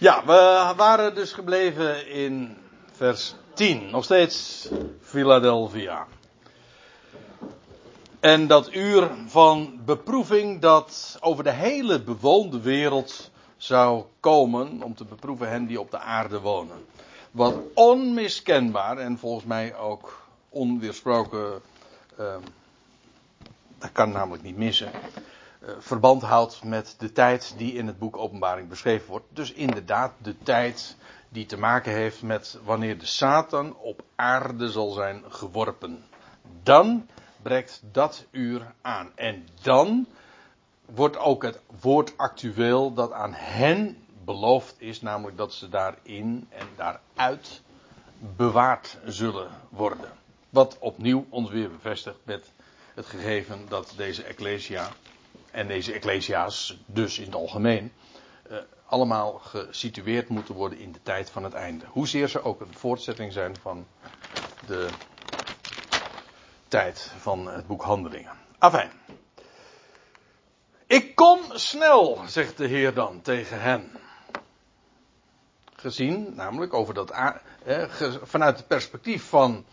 Ja, we waren dus gebleven in vers 10. Nog steeds Philadelphia. En dat uur van beproeving dat over de hele bewoonde wereld zou komen om te beproeven hen die op de aarde wonen. Wat onmiskenbaar en volgens mij ook onweersproken, uh, dat kan namelijk niet missen, verband houdt met de tijd die in het boek Openbaring beschreven wordt. Dus inderdaad de tijd die te maken heeft met wanneer de Satan op aarde zal zijn geworpen. Dan breekt dat uur aan. En dan wordt ook het woord actueel dat aan hen beloofd is, namelijk dat ze daarin en daaruit bewaard zullen worden. Wat opnieuw ons weer bevestigt met het gegeven dat deze Ecclesia en deze Ecclesia's, dus in het algemeen, eh, allemaal gesitueerd moeten worden in de tijd van het einde. Hoezeer ze ook een voortzetting zijn van de tijd van het boek Handelingen. Afijn. Ik kom snel, zegt de Heer dan tegen hen. Gezien, namelijk over dat, eh, vanuit het perspectief van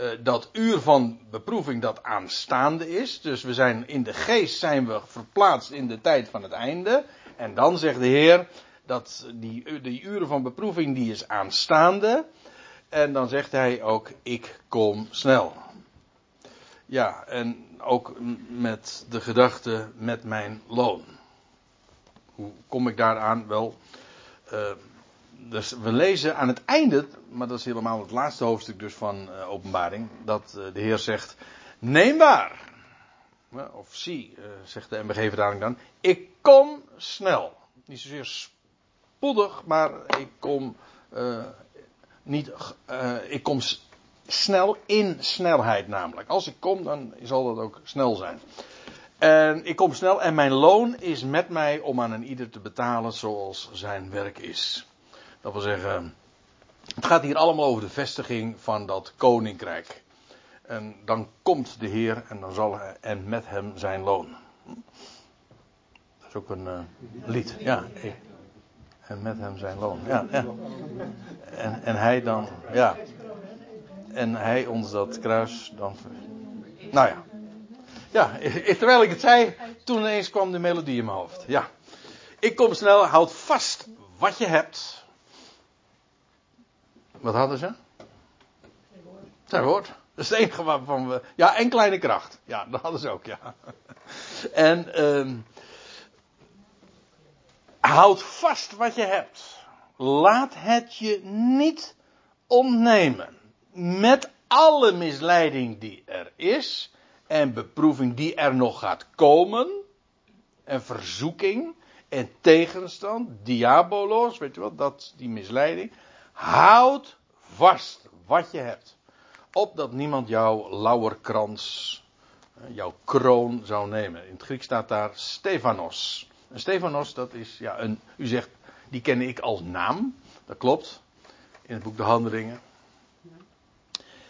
uh, dat uur van beproeving dat aanstaande is. Dus we zijn in de geest zijn we verplaatst in de tijd van het einde. En dan zegt de Heer dat die, die uren van beproeving die is aanstaande. En dan zegt hij ook ik kom snel. Ja, en ook met de gedachte met mijn loon. Hoe kom ik daaraan? Wel, uh, dus we lezen aan het einde, maar dat is helemaal het laatste hoofdstuk dus van uh, openbaring, dat uh, de Heer zegt, neem waar. Of zie, zegt de MBG-verdaling dan, ik kom snel. Niet zozeer spoedig, maar ik kom niet, ik kom snel in snelheid namelijk. Als ik kom, dan zal dat ook snel zijn. En ik kom snel en mijn loon is met mij om aan een ieder te betalen zoals zijn werk is. Dat wil zeggen, het gaat hier allemaal over de vestiging van dat koninkrijk. En dan komt de Heer en dan zal hij, en met hem zijn loon. Dat is ook een uh, lied, ja. En met hem zijn loon, ja. ja. En, en hij dan, ja en hij ons dat kruis dan. Nou ja. Ja, terwijl ik het zei, toen ineens kwam de melodie in mijn hoofd. Ja. Ik kom snel, houd vast wat je hebt. Wat hadden ze? Zijn woord. Dat is het enige waarvan we. Ja, en kleine kracht. Ja, dat hadden ze ook, ja. En. Um, houd vast wat je hebt. Laat het je niet ontnemen met alle misleiding die er is en beproeving die er nog gaat komen en verzoeking en tegenstand, diabolos, weet je wat, dat die misleiding. Houd vast wat je hebt. Opdat niemand jouw lauwerkrans, eh, jouw kroon zou nemen. In het Grieks staat daar Stefanos. En Stefanos, dat is, ja, een, u zegt, die ken ik als naam. Dat klopt. In het boek De Handelingen.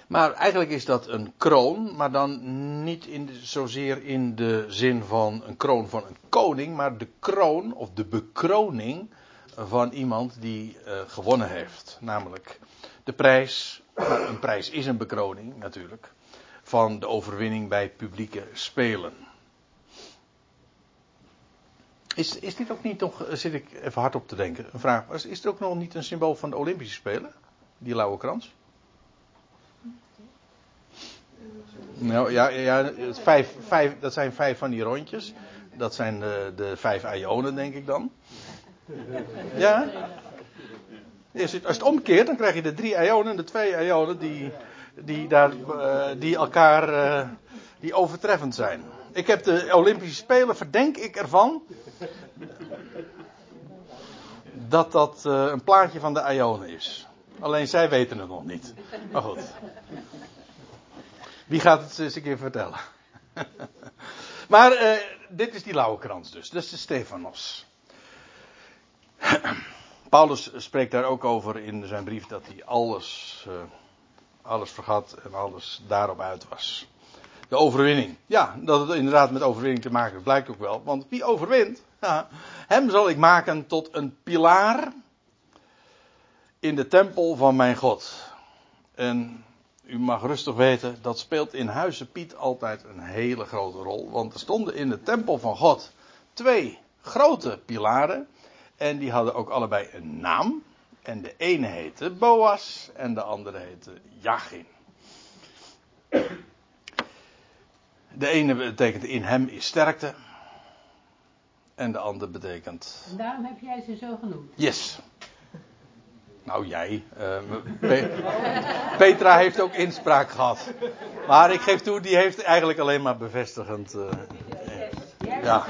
Maar eigenlijk is dat een kroon, maar dan niet in zozeer in de zin van een kroon van een koning, maar de kroon of de bekroning van iemand die uh, gewonnen heeft. Namelijk de prijs, een prijs is een bekroning natuurlijk, van de overwinning bij publieke spelen. Is, is dit ook niet nog, zit ik even hard op te denken, een vraag, is, is er ook nog niet een symbool van de Olympische Spelen? Die lauwe krans? Nou ja, ja vijf, vijf, dat zijn vijf van die rondjes. Dat zijn de, de vijf ionen, denk ik dan. Ja. Als je het omkeert, dan krijg je de drie ionen en de twee ionen die, die, daar, uh, die elkaar uh, die overtreffend zijn. Ik heb de Olympische Spelen, verdenk ik ervan. Dat dat uh, een plaatje van de ionen is. Alleen zij weten het nog niet. Maar goed. Wie gaat het eens een keer vertellen? maar dit is die lauwe krans dus. Dat is de Stefanos. Paulus spreekt daar ook over in zijn brief dat hij alles, uh, alles vergat en alles daarop uit was. De overwinning. Ja, dat het inderdaad met overwinning te maken blijkt ook wel. Want wie overwint, hem zal ik maken tot een pilaar in de tempel van mijn God. En u mag rustig weten, dat speelt in Huizen Piet altijd een hele grote rol. Want er stonden in de tempel van God twee grote pilaren. En die hadden ook allebei een naam. En de ene heette Boas en de andere heette Jachin. De ene betekent in hem is sterkte. En de andere betekent. En daarom heb jij ze zo genoemd. Yes. Nou, jij. Uh, Pe Petra heeft ook inspraak gehad. Maar ik geef toe, die heeft eigenlijk alleen maar bevestigend. Uh, ja,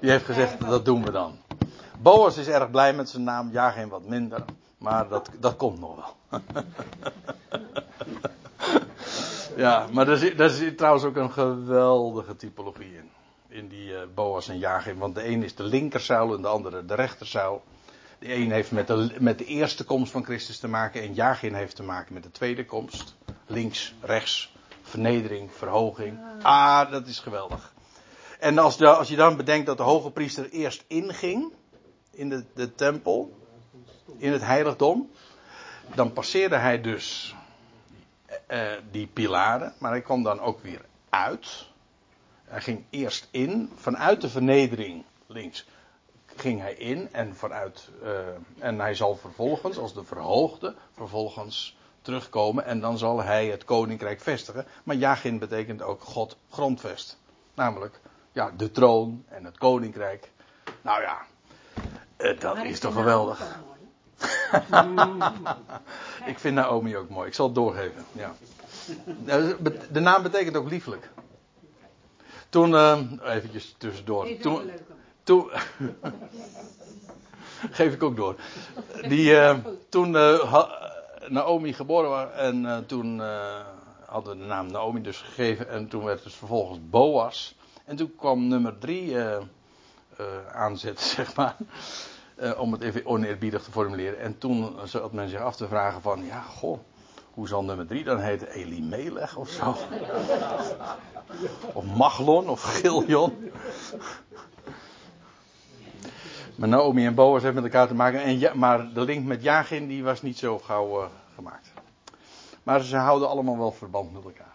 die heeft gezegd, dat doen we dan. Boas is erg blij met zijn naam, ja, geen wat minder. Maar dat, dat komt nog wel. ja, maar daar zit, trouwens ook een geweldige typologie in. In die uh, Boas en Jagin. Want de een is de linkerzuil en de andere de rechterzuil. De een heeft met de, met de eerste komst van Christus te maken en Jagin heeft te maken met de tweede komst. Links, rechts, vernedering, verhoging. Ah, dat is geweldig. En als, de, als je dan bedenkt dat de hoge priester eerst inging in de, de tempel, in het heiligdom, dan passeerde hij dus uh, die pilaren, maar hij kwam dan ook weer uit. Hij ging eerst in, vanuit de vernedering links ging hij in en vanuit uh, en hij zal vervolgens als de verhoogde vervolgens terugkomen en dan zal hij het koninkrijk vestigen. Maar Jagin betekent ook God grondvest, namelijk ja de troon en het koninkrijk. Nou ja, uh, dat is toch geweldig. ik vind Naomi ook mooi. Ik zal het doorgeven. Ja. De naam betekent ook lieflijk. Toen, uh, eventjes tussendoor. Toen, toen. geef ik ook door. Die, uh, toen uh, Naomi geboren was en toen hadden we de naam Naomi dus gegeven en toen werd het vervolgens Boas. En toen kwam nummer drie aanzetten, zeg maar. Uh, om het even oneerbiedig te formuleren. En toen zat men zich af te vragen van, ja, goh, hoe zal nummer drie dan heten? Elimelech of zo? of Maglon of Giljon? maar Naomi en Boas hebben met elkaar te maken. En ja, maar de link met Jagin die was niet zo gauw uh, gemaakt. Maar ze houden allemaal wel verband met elkaar.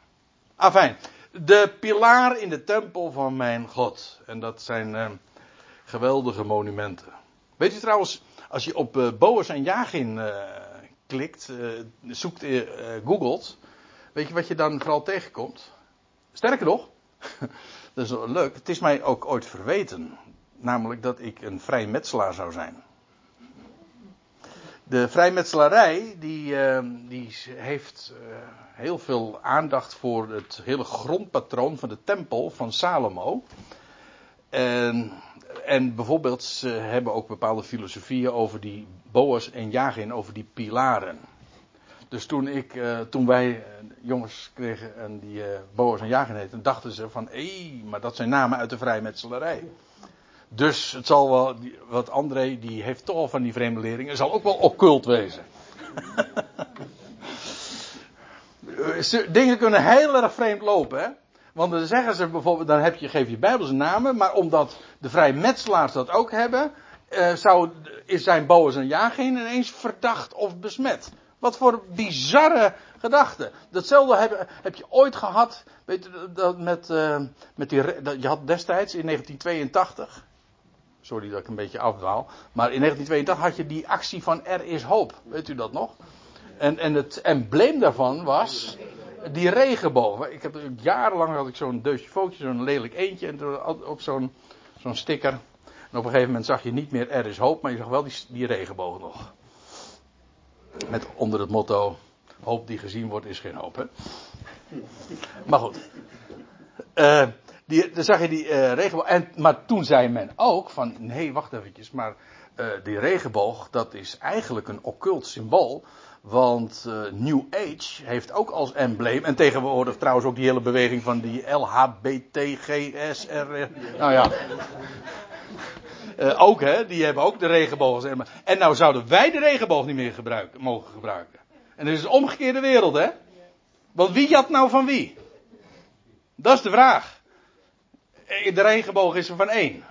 Afijn, de pilaar in de tempel van mijn God. En dat zijn geweldige monumenten. Weet je trouwens, als je op uh, en Jagin uh, klikt, uh, zoekt, googelt, weet je wat je dan vooral tegenkomt? Sterker nog, dat is leuk, het is mij ook ooit verweten, namelijk dat ik een vrijmetselaar zou zijn. De vrijmetselarij, die, die heeft heel veel aandacht voor het hele grondpatroon van de tempel van Salomo. En en bijvoorbeeld, ze hebben ook bepaalde filosofieën over die Boas en Jagin, over die pilaren. Dus toen, ik, uh, toen wij uh, jongens kregen en die uh, Boas en Jagin heten, dachten ze van, hé, maar dat zijn namen uit de vrijmetselarij. Dus het zal wel, wat André, die heeft toch al van die vreemdeleringen, zal ook wel occult wezen. Dingen kunnen heel erg vreemd lopen, hè. Want dan zeggen ze bijvoorbeeld, dan heb je, geef je Bijbelse namen, maar omdat de vrijmetselaars dat ook hebben, uh, zou, is zijn Boas en Jagin ineens verdacht of besmet. Wat voor bizarre gedachte. Datzelfde heb, heb je ooit gehad, weet je, dat met, uh, met die, dat, je had destijds in 1982, sorry dat ik een beetje afdwaal, maar in 1982 had je die actie van Er is hoop, weet u dat nog? En, en het embleem daarvan was die regenboog. Ik heb jarenlang had ik zo'n deusje fotootje, zo'n lelijk eentje en op zo'n sticker. En op een gegeven moment zag je niet meer er is hoop, maar je zag wel die, die regenboog nog. Met onder het motto hoop die gezien wordt is geen hoop. Hè? Maar goed. Uh, die, dan zag je die uh, regenboog. En, maar toen zei men ook van nee wacht eventjes, maar uh, die regenboog dat is eigenlijk een occult symbool. Want uh, New Age heeft ook als embleem, en tegenwoordig trouwens ook die hele beweging van die LHBTGSR. Nou ja. Uh, ook hè, die hebben ook de regenboog als embleem. En nou zouden wij de regenboog niet meer mogen gebruiken. En dat is een omgekeerde wereld hè. Want wie jat nou van wie? Dat is de vraag. De regenboog is er van één.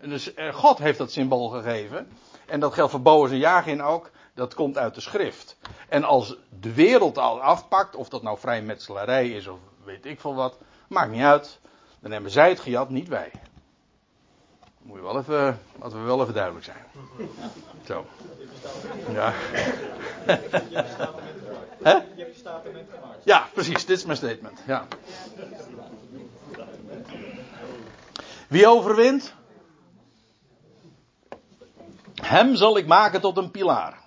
En dus God heeft dat symbool gegeven. En dat geldt voor Boas en Jagin ook. Dat komt uit de schrift. En als de wereld al afpakt, of dat nou vrijmetselarij is of weet ik veel wat, maakt niet uit. Dan hebben zij het gejat, niet wij. Moet je wel even, laten we wel even duidelijk zijn. Zo. Ja. Hè? Ja, precies, dit is mijn statement. Ja. Wie overwint? Hem zal ik maken tot een pilaar.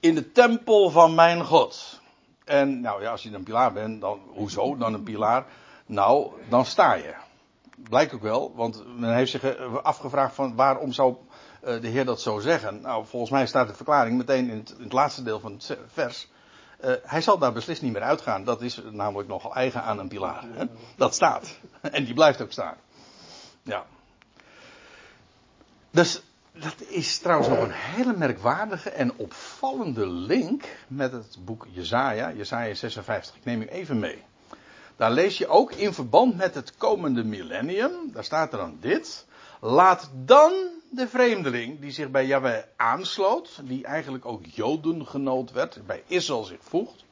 In de tempel van mijn God. En nou ja, als je een pilaar bent, dan hoezo dan een pilaar? Nou, dan sta je. Blijkt ook wel, want men heeft zich eh, afgevraagd van waarom zou eh, de Heer dat zo zeggen. Nou, volgens mij staat de verklaring meteen in het, in het laatste deel van het vers. Uh, hij zal daar beslist niet meer uitgaan. Dat is namelijk nogal eigen aan een pilaar. Hè? Dat staat. En die blijft ook staan. Ja. Dus dat is trouwens nog een hele merkwaardige en opvallende link met het boek Jesaja, Jesaja 56. Ik neem u even mee. Daar lees je ook in verband met het komende millennium, daar staat er dan dit. Laat dan de vreemdeling die zich bij Yahweh aansloot, die eigenlijk ook Joden genood werd, bij Israël zich voegt.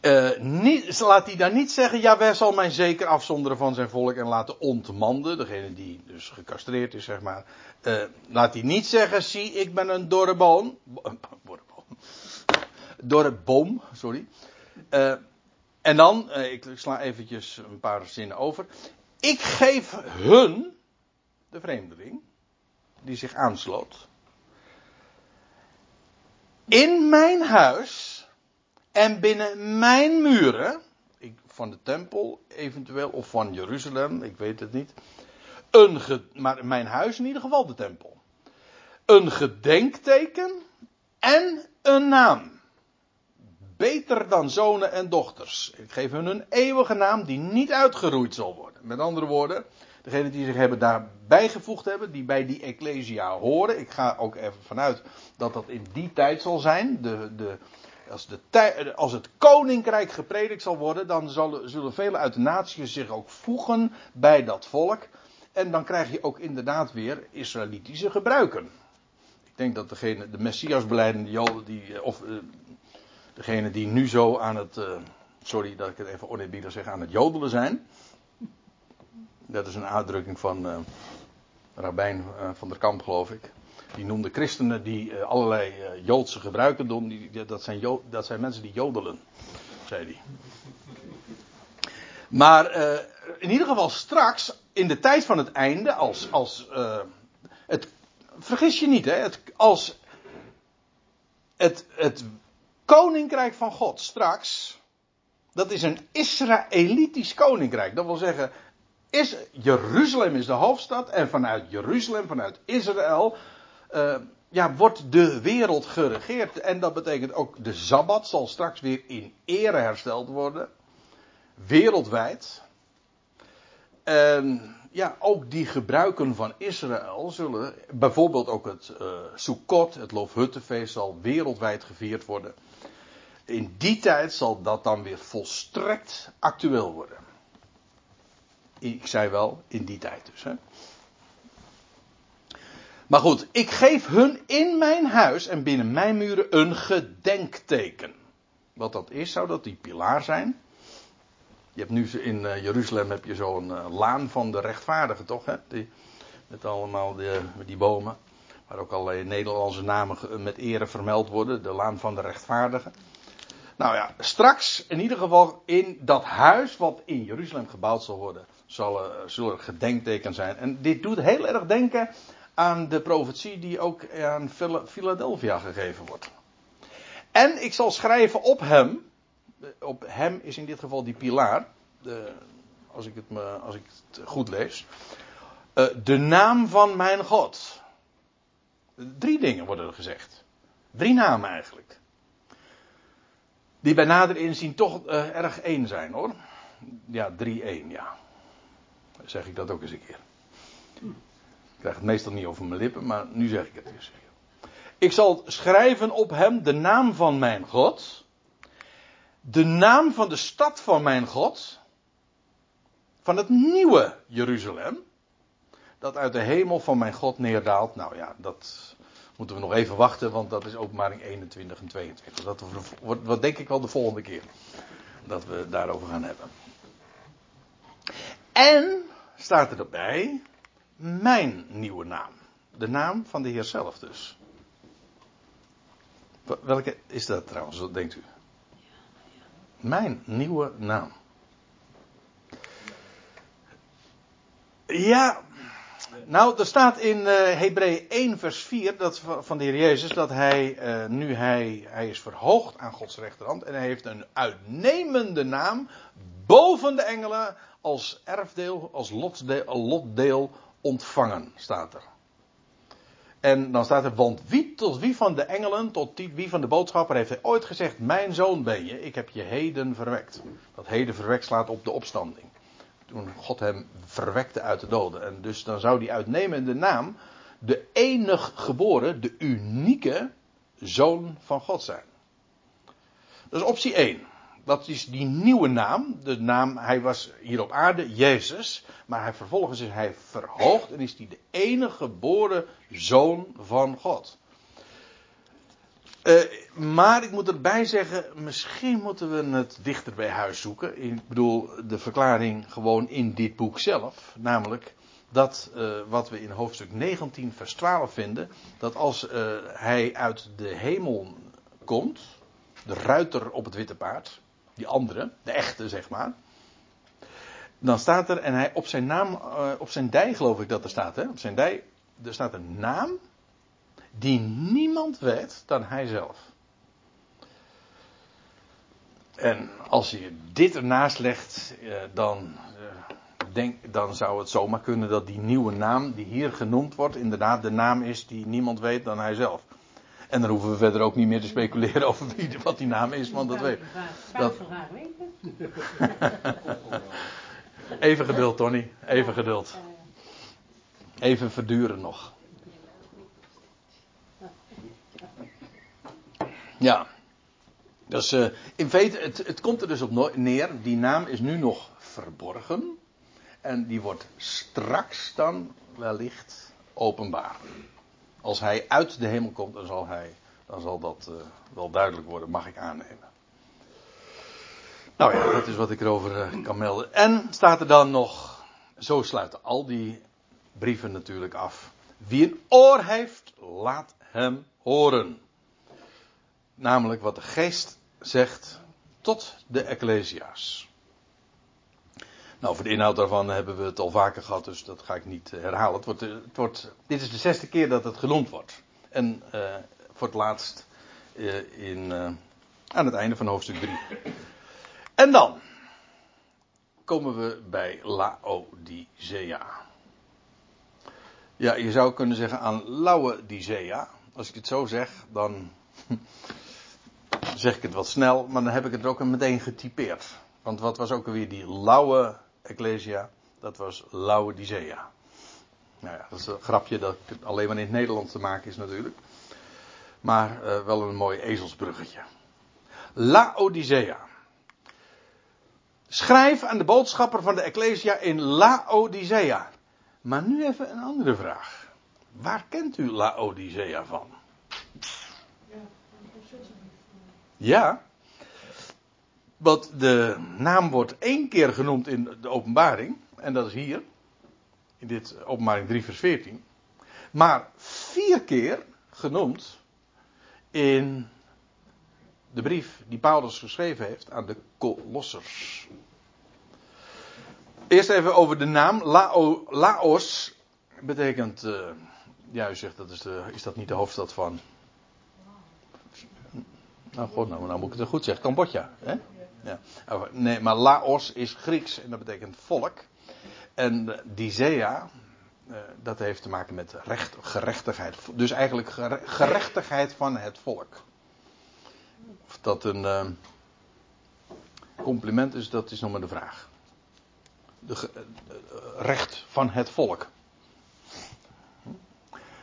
Uh, niet, laat hij daar niet zeggen, Jawel zal mij zeker afzonderen van zijn volk en laten ontmanden. Degene die dus gecastreerd is, zeg maar. Uh, laat hij niet zeggen, zie ik ben een dorre boom. Dorre boom, sorry. Uh, en dan, ik sla eventjes een paar zinnen over. Ik geef hun, de vreemdeling, die zich aansloot, in mijn huis en binnen mijn muren, van de tempel eventueel, of van Jeruzalem, ik weet het niet. Een maar mijn huis in ieder geval de tempel. Een gedenkteken en een naam. Beter dan zonen en dochters. Ik geef hun een eeuwige naam die niet uitgeroeid zal worden. Met andere woorden, degenen die zich hebben daarbij gevoegd hebben, die bij die Ecclesia horen. Ik ga ook even vanuit dat dat in die tijd zal zijn. De, de, als, de, als het koninkrijk gepredikt zal worden, dan zullen, zullen velen uit de naties zich ook voegen bij dat volk. En dan krijg je ook inderdaad weer Israëlitische gebruiken. Ik denk dat degene, de Messiasbeleidende Joden, die, eh, of uh, degene die nu zo aan het, uh, sorry dat ik het even oneerbiedig zeg, aan het jodelen zijn. Dat is een uitdrukking van Rabijn van der Kamp, geloof ik. Die noemde christenen die uh, allerlei uh, Joodse gebruiken doen. Dat, zijn dat zijn mensen die jodelen, zei hij. Maar uh, in ieder geval straks, in de tijd van het einde, als. als het, vergis je niet, hè, als het, het koninkrijk van God straks. Dat is een Israëlitisch koninkrijk. Dat wil zeggen, is, Jeruzalem is de hoofdstad en vanuit Jeruzalem, vanuit Israël, uh, ja, wordt de wereld geregeerd. En dat betekent ook de Sabbat zal straks weer in ere hersteld worden. Wereldwijd. En ja, ook die gebruiken van Israël zullen, bijvoorbeeld ook het uh, Sukkot, het Loofhuttenfeest, zal wereldwijd gevierd worden. In die tijd zal dat dan weer volstrekt actueel worden. Ik zei wel, in die tijd dus. Hè. Maar goed, ik geef hun in mijn huis en binnen mijn muren een gedenkteken. Wat dat is, zou dat die pilaar zijn. Je hebt nu in uh, Jeruzalem heb je zo'n uh, laan van de rechtvaardigen, toch? Hè? Die, met allemaal die, die bomen. Waar ook allerlei Nederlandse namen met ere vermeld worden. De laan van de rechtvaardigen. Nou ja, straks in ieder geval in dat huis wat in Jeruzalem gebouwd zal worden, zal, zullen gedenktekens zijn. En dit doet heel erg denken aan de profetie die ook aan Philadelphia gegeven wordt. En ik zal schrijven op hem, op hem is in dit geval die pilaar, de, als, ik het als ik het goed lees, uh, de naam van mijn God. Drie dingen worden er gezegd. Drie namen eigenlijk. Die bij nader inzien toch uh, erg één zijn hoor. Ja, drie één, ja. Zeg ik dat ook eens een keer. Ik krijg het meestal niet over mijn lippen, maar nu zeg ik het eens. Ik zal schrijven op hem de naam van mijn God. De naam van de stad van mijn God. Van het nieuwe Jeruzalem. Dat uit de hemel van mijn God neerdaalt. Nou ja, dat Moeten we nog even wachten, want dat is openbaring 21 en 22. Dat wordt wat denk ik wel de volgende keer dat we daarover gaan hebben. En staat er erbij mijn nieuwe naam. De naam van de Heer zelf dus. Welke is dat trouwens, wat denkt u? Mijn nieuwe naam. Ja, nou, er staat in uh, Hebreeën 1 vers 4 dat, van de Heer Jezus dat hij, uh, nu hij, hij is verhoogd aan Gods rechterhand en hij heeft een uitnemende naam boven de engelen als erfdeel, als lotdeel, lotdeel ontvangen, staat er. En dan staat er, want wie tot wie van de engelen, tot wie van de boodschapper heeft hij ooit gezegd, mijn zoon ben je, ik heb je heden verwekt. Dat heden verwekt slaat op de opstanding. Toen God hem verwekte uit de doden. En dus dan zou die uitnemende naam de enig geboren, de unieke zoon van God zijn. Dat is optie 1 dat is die nieuwe naam. De naam, hij was hier op aarde, Jezus. Maar vervolgens is hij verhoogd en is hij de enige geboren zoon van God. Uh, maar ik moet erbij zeggen, misschien moeten we het dichter bij huis zoeken. Ik bedoel, de verklaring gewoon in dit boek zelf. Namelijk dat uh, wat we in hoofdstuk 19, vers 12 vinden. Dat als uh, hij uit de hemel komt, de ruiter op het witte paard die andere, de echte zeg maar. Dan staat er, en hij op zijn naam, uh, op zijn dij geloof ik dat er staat, hè? Op zijn dij, er staat een naam die niemand weet dan hij zelf. En als je dit ernaast legt, uh, dan, uh, denk, dan zou het zomaar kunnen dat die nieuwe naam die hier genoemd wordt, inderdaad de naam is die niemand weet dan hij zelf. En dan hoeven we verder ook niet meer te speculeren over wie, wat die naam is, want dat weet dat... Even geduld, Tony. Even geduld. Even verduren nog. Ja. Dus uh, in feite, het, het komt er dus op neer. Die naam is nu nog verborgen. En die wordt straks dan wellicht openbaar als hij uit de hemel komt, dan zal, hij, dan zal dat uh, wel duidelijk worden, mag ik aannemen. Nou ja, dat is wat ik erover uh, kan melden. En staat er dan nog, zo sluiten al die brieven natuurlijk af. Wie een oor heeft, laat hem horen. Namelijk wat de geest zegt tot de Ecclesia's. Nou, voor de inhoud daarvan hebben we het al vaker gehad, dus dat ga ik niet eh, herhalen. Het wordt, eh, het wordt, dit is de zesde keer dat het genoemd wordt. En uh, voor het laatst in, aan het einde van hoofdstuk 3. En dan komen we bij Laodicea. Ja, je zou kunnen zeggen aan Laodicea. Als ik het zo zeg, dan zeg ik het wat snel, maar dan heb ik het ook meteen getypeerd. Want wat was ook alweer die lauwe Ecclesia, dat was Laodicea. Nou ja, dat is een grapje dat alleen maar in het Nederlands te maken is natuurlijk. Maar uh, wel een mooi ezelsbruggetje. Laodicea. Schrijf aan de boodschapper van de Ecclesia in Laodicea. Maar nu even een andere vraag. Waar kent u Laodicea van? Ja, want de naam wordt één keer genoemd in de openbaring. En dat is hier. In dit openbaring 3 vers 14. Maar vier keer genoemd in de brief die Paulus geschreven heeft aan de Kolossers. Eerst even over de naam. Lao, Laos betekent. Uh, ja, u zegt dat is, de, is dat niet de hoofdstad van. Nou, god, nou, nou moet ik het goed zeggen. Cambodja. Hè? Ja. Nee, maar Laos is Grieks en dat betekent volk. En Dizea, eh, dat heeft te maken met recht, gerechtigheid. Dus eigenlijk gerechtigheid van het volk. Of dat een uh, compliment is, dat is nog maar de vraag. De, recht van het volk.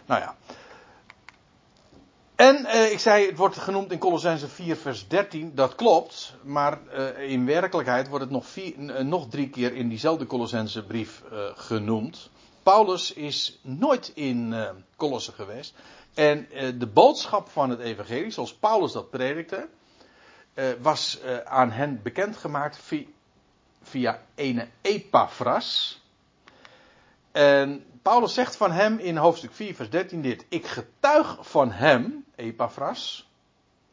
Nou ja. En eh, ik zei, het wordt genoemd in Colossense 4, vers 13. Dat klopt, maar eh, in werkelijkheid wordt het nog, vier, eh, nog drie keer in diezelfde Colossense brief eh, genoemd. Paulus is nooit in uh, Colosse geweest. En uh, de boodschap van het evangelie, zoals Paulus dat predikte, uh, was aan hen bekendgemaakt via, via ene Epaphras. En Paulus zegt van hem in hoofdstuk 4, vers 13 dit. Ik getuig van hem, Epaphras,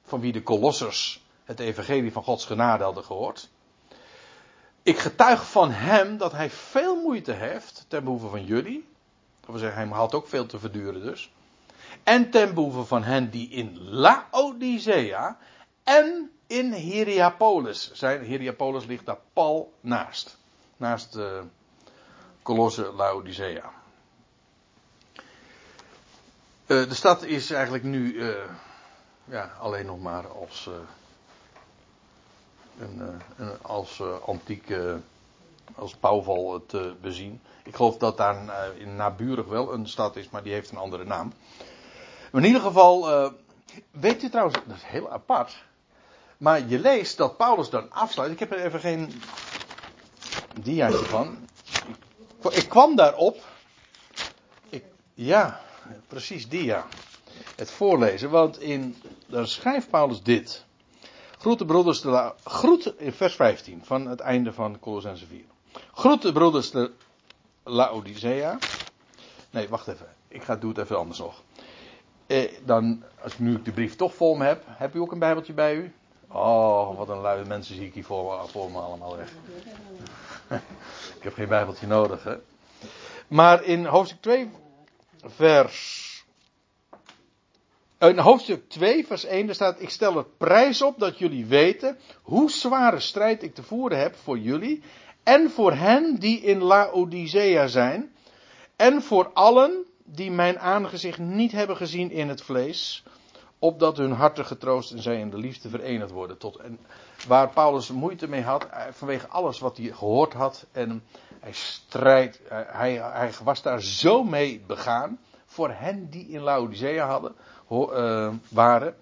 van wie de kolossers het evangelie van Gods genade hadden gehoord. Ik getuig van hem dat hij veel moeite heeft ten behoeve van jullie. Dat wil zeggen, hij had ook veel te verduren dus. En ten behoeve van hen die in Laodicea en in Hierapolis zijn. Hierapolis ligt daar pal naast. Naast de Colosse Laodicea. Uh, de stad is eigenlijk nu uh, ja, alleen nog maar als, uh, een, als antieke, als bouwval te bezien. Ik geloof dat daar in naburig wel een stad is, maar die heeft een andere naam. Maar in ieder geval, weet u trouwens, dat is heel apart. Maar je leest dat Paulus dan afsluit. Ik heb er even geen diaatje van. Ik, ik kwam daarop. Ik, ja, precies dia. Het voorlezen. Want in, dan schrijft Paulus dit. Groet de broeders de groet in vers 15 van het einde van Colossense 4. Groet de broeders de Laodicea. Nee, wacht even. Ik ga, doe het even anders nog. Eh, dan, als ik nu de brief toch vol me heb, heb u ook een bijbeltje bij u? Oh, wat een luie mensen zie ik hier voor, voor me allemaal weg. ik heb geen bijbeltje nodig, hè. Maar in hoofdstuk 2, vers. In hoofdstuk 2, vers 1, daar staat: Ik stel er prijs op dat jullie weten hoe zware strijd ik te voeren heb voor jullie. En voor hen die in Laodicea zijn. En voor allen die mijn aangezicht niet hebben gezien in het vlees opdat hun harten getroost en zij in de liefde verenigd worden. Tot, en waar Paulus moeite mee had, eh, vanwege alles wat hij gehoord had. En hij strijdt, eh, hij, hij was daar zo mee begaan. Voor hen die in Laodicea hadden, uh, waren.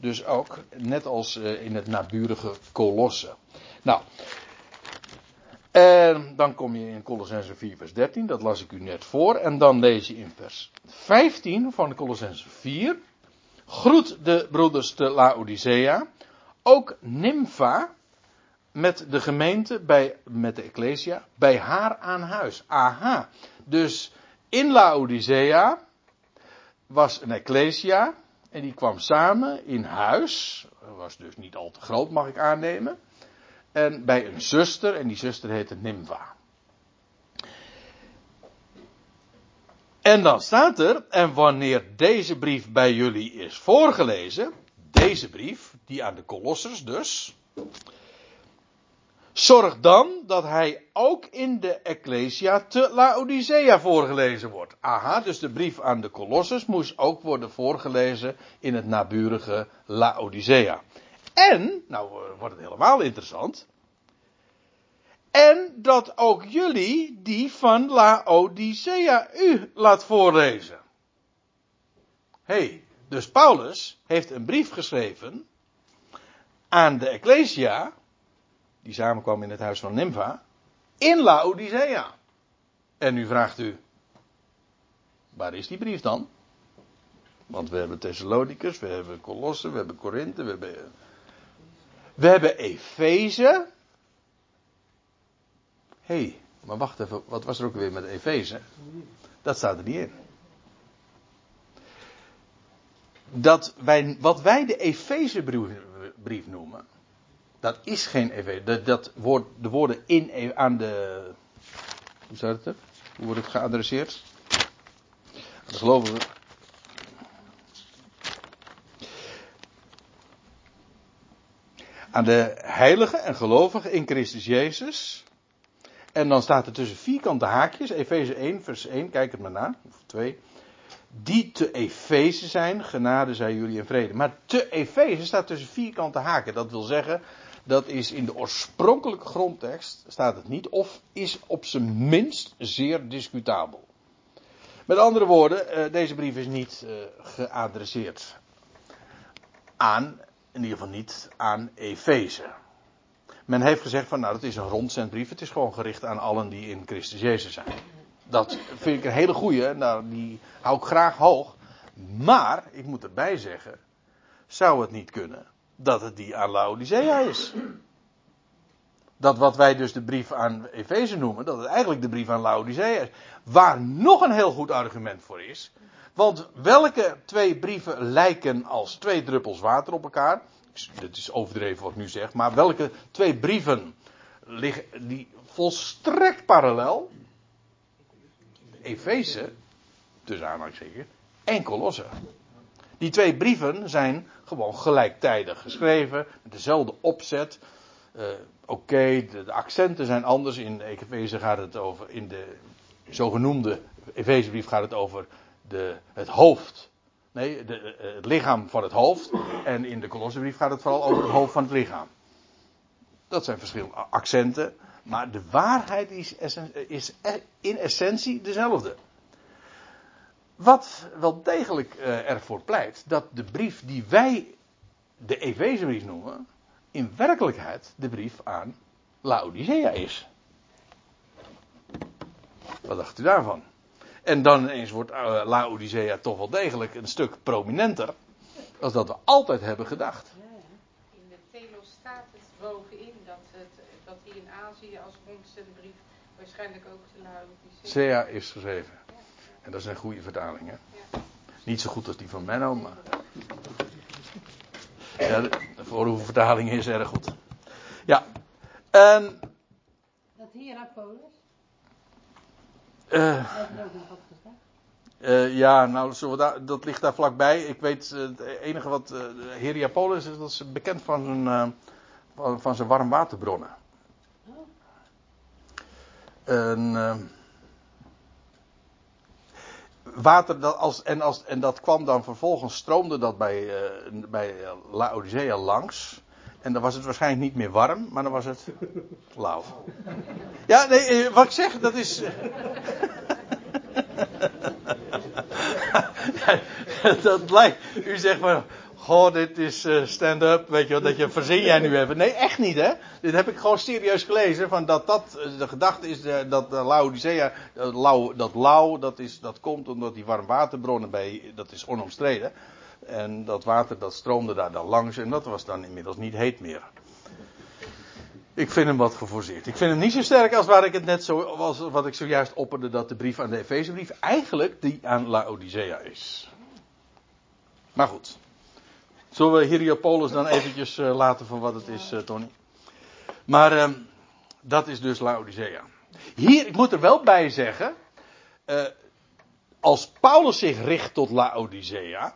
Dus ook, net als in het naburige Colosse. Nou, en dan kom je in Colossense 4 vers 13, dat las ik u net voor. En dan lees je in vers 15 van Colossense 4. Groet de broeders te Laodicea. Ook Nympha met de gemeente, bij, met de Ecclesia, bij haar aan huis. Aha. Dus in Laodicea was een Ecclesia. En die kwam samen in huis. Was dus niet al te groot, mag ik aannemen. En bij een zuster, en die zuster heette Nympha. En dan staat er, en wanneer deze brief bij jullie is voorgelezen, deze brief, die aan de Kolossers dus, zorg dan dat hij ook in de Ecclesia te Laodicea voorgelezen wordt. Aha, dus de brief aan de Kolossers moest ook worden voorgelezen in het naburige Laodicea. En, nou wordt het helemaal interessant, en dat ook jullie die van Laodicea u laat voorlezen. hey, dus Paulus heeft een brief geschreven aan de Ecclesia, die samenkwam in het huis van Nympha, in Laodicea. En nu vraagt u, waar is die brief dan? Want we hebben Thessalonicus, we hebben Colosse, we hebben Korinthe, we hebben, we hebben Efeze Hé, hey, maar wacht even, wat was er ook weer met Efeze? Dat staat er niet in. Dat wij, wat wij de Efezebrief noemen, dat is geen Efeze. Dat, dat woord, de woorden in, aan de. Hoe staat het? Hoe wordt het geadresseerd? Dat geloven we. Aan de heiligen en gelovigen in Christus Jezus en dan staat er tussen vierkante haakjes, Efeze 1, vers 1, kijk het maar na, of 2. Die te Efeze zijn, genade zij jullie en vrede. Maar te Efeze staat tussen vierkante haken. Dat wil zeggen, dat is in de oorspronkelijke grondtekst, staat het niet, of is op zijn minst zeer discutabel. Met andere woorden, eh, deze brief is niet eh, geadresseerd aan, in ieder geval niet aan Efeze. Men heeft gezegd van nou dat is een rondzendbrief. Het is gewoon gericht aan allen die in Christus Jezus zijn. Dat vind ik een hele goeie. Nou, die hou ik graag hoog. Maar, ik moet erbij zeggen, zou het niet kunnen dat het die aan Laodicea is? Dat wat wij dus de brief aan Efeze noemen, dat het eigenlijk de brief aan Laodicea is. Waar nog een heel goed argument voor is. Want welke twee brieven lijken als twee druppels water op elkaar? Dit is overdreven wat ik nu zeg, maar welke twee brieven liggen die volstrekt parallel? Efeze, tussen aanhalingstekens, en Colosse. Die twee brieven zijn gewoon gelijktijdig geschreven, met dezelfde opzet. Uh, Oké, de, de, accenten zijn anders. In Efeze gaat het over, in de zogenoemde Efezebrief gaat het over de, het hoofd. Nee, de, eh, het lichaam van het hoofd. En in de Kolossenbrief gaat het vooral over het hoofd van het lichaam. Dat zijn verschillende accenten. Maar de waarheid is, is in essentie dezelfde. Wat wel degelijk ervoor pleit dat de brief die wij de Efezebrief noemen, in werkelijkheid de brief aan Laodicea is. Wat dacht u daarvan? En dan ineens wordt uh, Laodicea toch wel degelijk een stuk prominenter. Als dat we altijd hebben gedacht. Ja, in de telos staat het bovenin dat, het, dat hij in Azië als de brief waarschijnlijk ook te Laodicea is geschreven. En dat is een goede vertaling, hè? Niet zo goed als die van Menno, maar. Ja, de, de voorhoevenvertaling is erg goed. Ja. En. Dat hier naar Polis? Uh, ja, nou, dat ligt daar vlakbij. Ik weet, uh, het enige wat Heriapolis is, dat is bekend van zijn, van, van, zijn warmwaterbronnen. En, water, dat als, en, als, en dat kwam dan vervolgens, stroomde dat bij, bij Laodicea langs. En dan was het waarschijnlijk niet meer warm, maar dan was het lauw. Ja, nee, wat ik zeg, dat is. dat lijkt. U zegt maar. Goh, dit is uh, stand-up, weet je wel, dat je verzin jij nu even. Nee, echt niet, hè? Dit heb ik gewoon serieus gelezen, van dat dat, eh, de gedachte is dat uh, Laodicea, lauw, dat lauw, dat, is, dat komt omdat die warmwaterbronnen bij, dat is onomstreden. En dat water dat stroomde daar dan langs en dat was dan inmiddels niet heet meer. Ik vind hem wat geforceerd. Ik vind hem niet zo sterk als waar ik het net zo, was, wat ik zojuist opperde, dat de brief aan de Efezebrief eigenlijk die aan Laodicea is. Maar goed. Zullen we Hieriopolis dan eventjes uh, laten voor wat het is, uh, Tony? Maar uh, dat is dus Laodicea. Hier, ik moet er wel bij zeggen, eh, als Paulus zich richt tot Laodicea,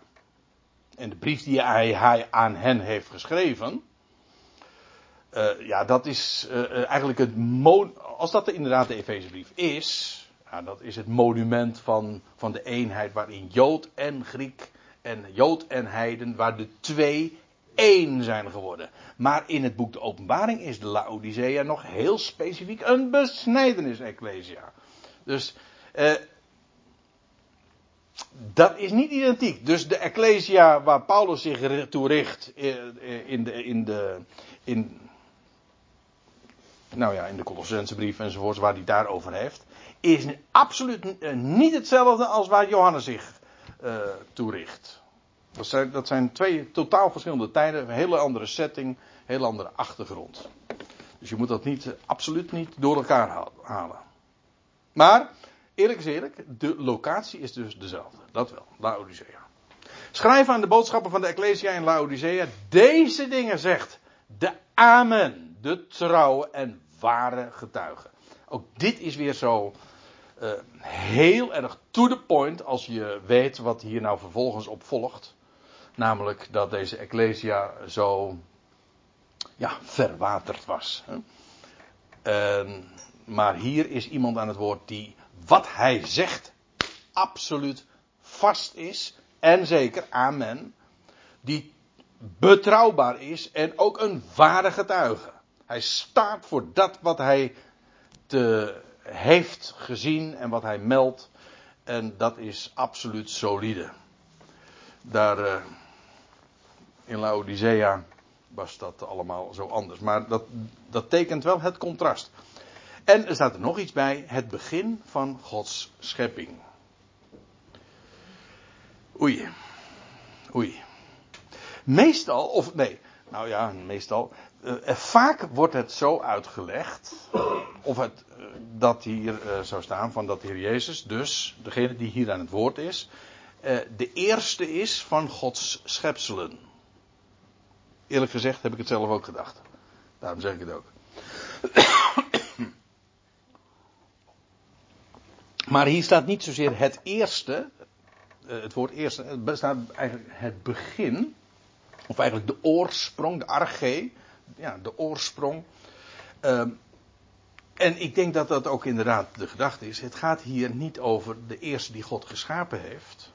en de brief die hij, aan hen heeft geschreven, uh, ja, dat is uh, eigenlijk het. Als dat inderdaad de Efezebrief is. Ja, dat is het monument van, van de eenheid waarin Jood en Griek en Jood en Heiden, waar de twee één zijn geworden. Maar in het boek De Openbaring is de Laodicea nog heel specifiek een besnijdenis-ecclesia. Dus dat is niet identiek. Dus de ecclesia waar Paulus zich toe richt in de, in de, in, nou ja, in de Colossensebrief enzovoorts, waar hij daarover heeft, is absoluut eh, niet hetzelfde als waar Johannes zich uh, toe richt. Dat zijn, dat zijn twee totaal verschillende tijden, een hele andere setting, hele andere achtergrond. Dus je moet dat niet, absoluut niet door elkaar halen. Maar, eerlijk is eerlijk, de locatie is dus dezelfde. Dat wel, Laodicea. Schrijf aan de boodschappen van de Ecclesia in Laodicea. Deze dingen zegt de Amen, de trouwe en ware getuige. Ook dit is weer zo uh, heel erg to the point als je weet wat hier nou vervolgens op volgt. Namelijk dat deze Ecclesia zo ja, verwaterd was. Uh, maar hier is iemand aan het woord die wat hij zegt absoluut vast is. En zeker, amen. Die betrouwbaar is en ook een ware getuige. Hij staat voor dat wat hij te, heeft gezien en wat hij meldt. En dat is absoluut solide. Daar uh, in Laodicea was dat allemaal zo anders. Maar dat, dat tekent wel het contrast. En er staat er nog iets bij: het begin van Gods schepping. Oei. Oei. Meestal, of nee, nou ja, meestal. Uh, vaak wordt het zo uitgelegd, of het, uh, dat hier zou staan van dat de Heer Jezus, dus degene die hier aan het woord is, de eerste is van Gods schepselen. Eerlijk gezegd heb ik het zelf ook gedacht. Daarom zeg ik het ook. Maar hier staat niet zozeer het eerste, het woord eerste, het staat eigenlijk het begin of eigenlijk de oorsprong, de arche. Ja, de oorsprong. Uh, en ik denk dat dat ook inderdaad de gedachte is. Het gaat hier niet over de eerste die God geschapen heeft.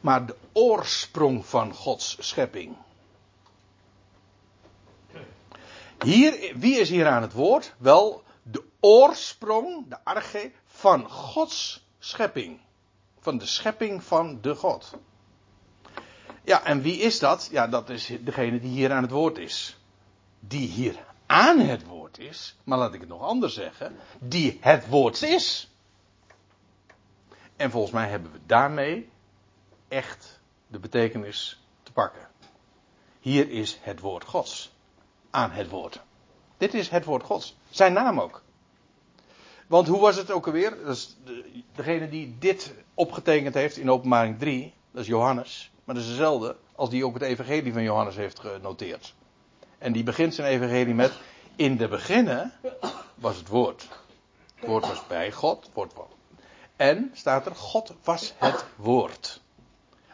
Maar de oorsprong van Gods schepping. Hier, wie is hier aan het woord? Wel, de oorsprong, de arche, van Gods schepping. Van de schepping van de God. Ja, en wie is dat? Ja, dat is degene die hier aan het woord is. Die hier aan het woord is, maar laat ik het nog anders zeggen, die het woord is. En volgens mij hebben we daarmee echt de betekenis te pakken. Hier is het woord Gods. Aan het woord. Dit is het woord Gods. Zijn naam ook. Want hoe was het ook alweer? Degene die dit opgetekend heeft in openbaring 3, dat is Johannes. Maar dat is dezelfde als die ook het evangelie van Johannes heeft genoteerd. En die begint zijn evangelie met, in de beginnen was het woord. Het woord was bij God, woord was. En staat er, God was het woord.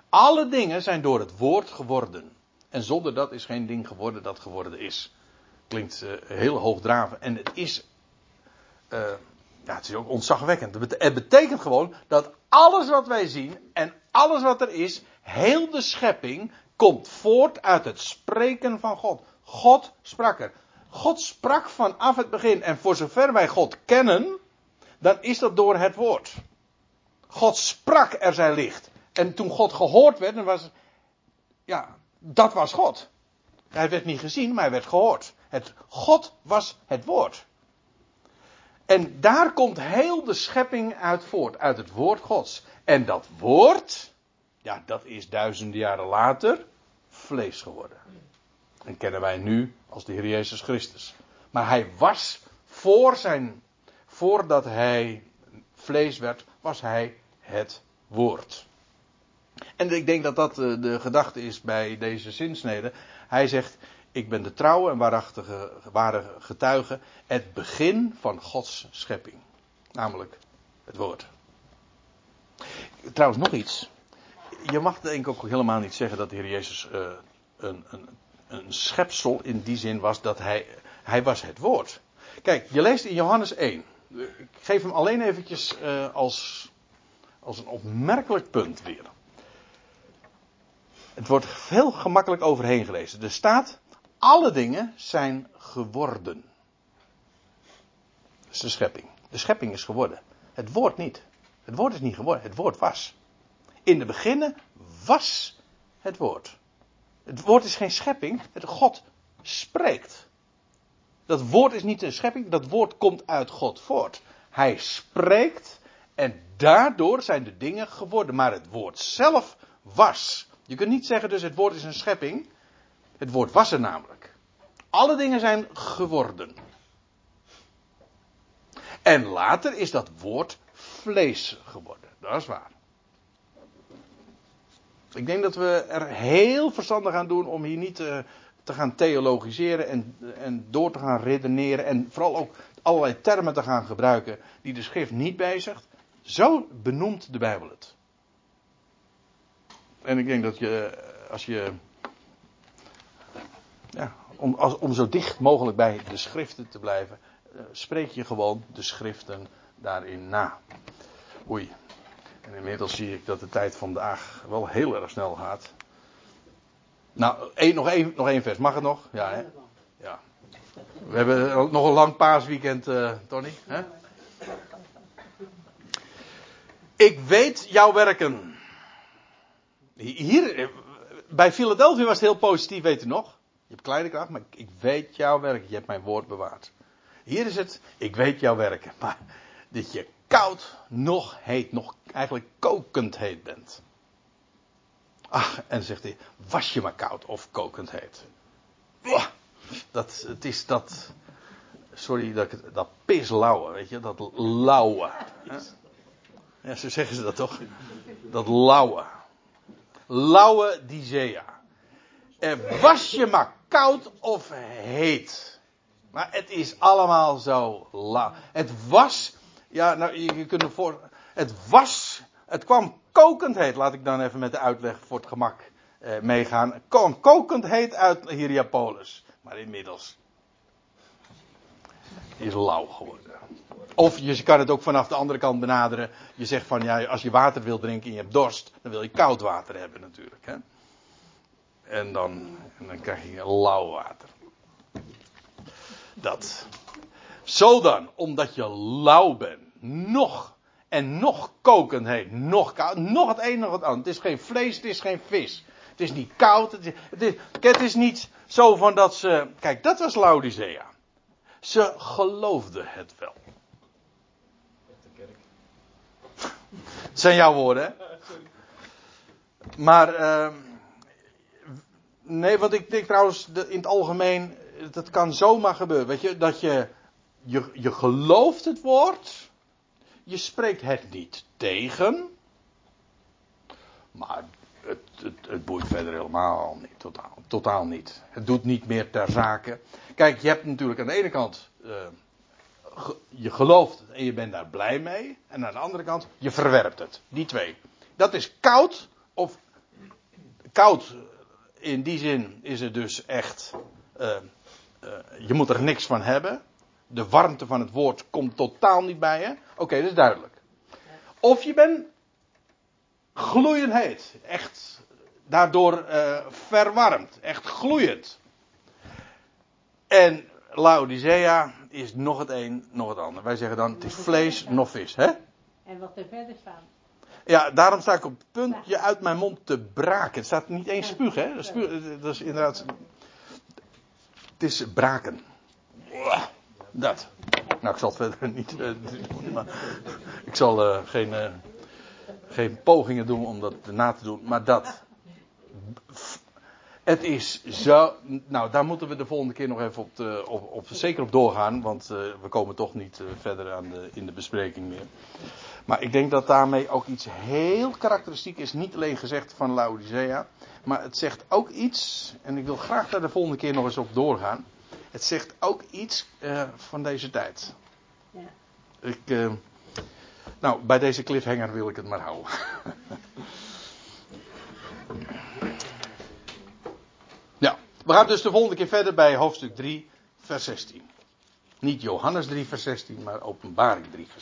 Alle dingen zijn door het woord geworden. En zonder dat is geen ding geworden dat geworden is. Klinkt uh, heel hoogdravend. En het is, uh, ja, het is ook ontzagwekkend. Het betekent gewoon dat alles wat wij zien en alles wat er is, Heel de schepping komt voort uit het spreken van God. God sprak er. God sprak vanaf het begin. En voor zover wij God kennen, dan is dat door het woord. God sprak, er zij licht. En toen God gehoord werd, dan was, ja, dat was God. Hij werd niet gezien, maar hij werd gehoord. Het, God was het woord. En daar komt heel de schepping uit voort, uit het woord Gods. En dat woord, ja, dat is duizenden jaren later vlees geworden. En kennen wij nu als de Heer Jezus Christus. Maar hij was voor zijn, voordat hij vlees werd, was hij het woord. En ik denk dat dat de, de gedachte is bij deze zinsnede. Hij zegt, ik ben de trouwe en waarachtige, ware getuige, het begin van Gods schepping. Namelijk het woord. Trouwens nog iets je mag denk ik ook helemaal niet zeggen dat de Heer Jezus uh, een, een, een schepsel in die zin was dat hij, hij was het woord. Kijk, je leest in Johannes 1. Ik geef hem alleen eventjes uh, als, als een opmerkelijk punt weer. Het wordt heel gemakkelijk overheen gelezen. Er staat, alle dingen zijn geworden. Dat is de schepping. De schepping is geworden. Het woord niet. Het woord is niet geworden. Het woord was. In de beginnen was het woord. Het woord is geen schepping, het God spreekt. Dat woord is niet een schepping, dat woord komt uit God voort. Hij spreekt en daardoor zijn de dingen geworden. Maar het woord zelf was. Je kunt niet zeggen dus het woord is een schepping. Het woord was er namelijk. Alle dingen zijn geworden. En later is dat woord vlees geworden. Dat is waar. Ik denk dat we er heel verstandig aan doen om hier niet te, eh, te gaan theologiseren en, en door te gaan redeneren. En vooral ook allerlei termen te gaan gebruiken die de schrift niet bezigt. Zo benoemt de Bijbel het. En ik denk dat je, als je, om, om zo dicht mogelijk bij de schriften te blijven, eh, spreek je gewoon de schriften daarin na. Oei. En inmiddels zie ik dat de tijd vandaag wel heel erg snel gaat. Nou, één, nog, één, nog één vers. Mag het nog? Ja, hè? Ja. We hebben nog een lang paasweekend, uh, Tony. Hè? Ik weet jouw werken. Hier, eh, bij Philadelphia was het heel positief, weet u nog? Je hebt kleine kracht, maar ik weet jouw werken. Je hebt mijn woord bewaard. Hier is het, ik weet jouw werken. Maar dat je koud, nog heet, nog eigenlijk kokend heet bent. Ach, en zegt hij, was je maar koud of kokend heet. Dat, het is dat, sorry, dat, dat pislauwe, weet je, dat lauwe. Ja, zo zeggen ze dat toch? Dat lauwe. Lauwe Dizea. Er was je maar koud of heet. Maar het is allemaal zo lauw. Het was, ja, nou, je, kunt ervoor, het was, het kwam kokend heet. Laat ik dan even met de uitleg voor het gemak eh, meegaan. Het kwam kokend heet uit Hierapolis. Maar inmiddels is lauw geworden. Of je kan het ook vanaf de andere kant benaderen. Je zegt van ja, als je water wil drinken en je hebt dorst, dan wil je koud water hebben natuurlijk. Hè? En, dan, en dan krijg je lauw water. Dat. Zo dan, omdat je lauw bent, nog en nog kokend heet, nog koud, nog het een, nog het ander. Het is geen vlees, het is geen vis. Het is niet koud, het is, het is, het is niet zo van dat ze, kijk, dat was Laodicea. Ze geloofden het wel. Het zijn jouw woorden, hè? Maar, ehm, nee, want ik denk trouwens, in het algemeen, dat kan zomaar gebeuren. Weet je, dat je, je, je gelooft het woord, je spreekt het niet tegen, maar het, het, boeit verder helemaal niet, totaal, totaal niet. Het doet niet meer ter zake. Kijk, je hebt natuurlijk aan de ene kant, eh, je gelooft het en je bent daar blij mee, en aan de andere kant, je verwerpt het. Die twee. Dat is koud, of koud in die zin is het dus echt, eh, eh, je moet er niks van hebben. De warmte van het woord komt totaal niet bij je. Oké, dat is duidelijk. Of je bent gloeiend heet. Echt daardoor eh, verwarmd. Echt gloeiend. En Laodicea is nog het een, nog het ander. Wij zeggen dan, het is vlees, nog vis. Hè? En wat er verder staat. Ja, daarom sta ik op het punt je uit mijn mond te braken. Het staat niet eens spuug, hè? Dat, spuug, dat is inderdaad. Het is braken. Dat. Nou, ik zal het verder niet. eh, doen, maar ik zal eh, geen, eh, geen pogingen doen om dat na te doen, maar dat. Het is zo. Nou, daar moeten we de volgende keer nog even op, de, op, op zeker op doorgaan, want we komen toch niet verder aan de, in de bespreking meer. Maar ik denk dat daarmee ook iets heel karakteristiek is. Niet alleen gezegd van Laodicea. Maar het zegt ook iets. En ik wil graag daar de volgende keer nog eens op doorgaan. Het zegt ook iets eh, van deze tijd. Ja. Ik, eh, nou, bij deze cliffhanger wil ik het maar houden. ja, we gaan dus de volgende keer verder bij hoofdstuk 3, vers 16. Niet Johannes 3, vers 16, maar Openbaring 3, vers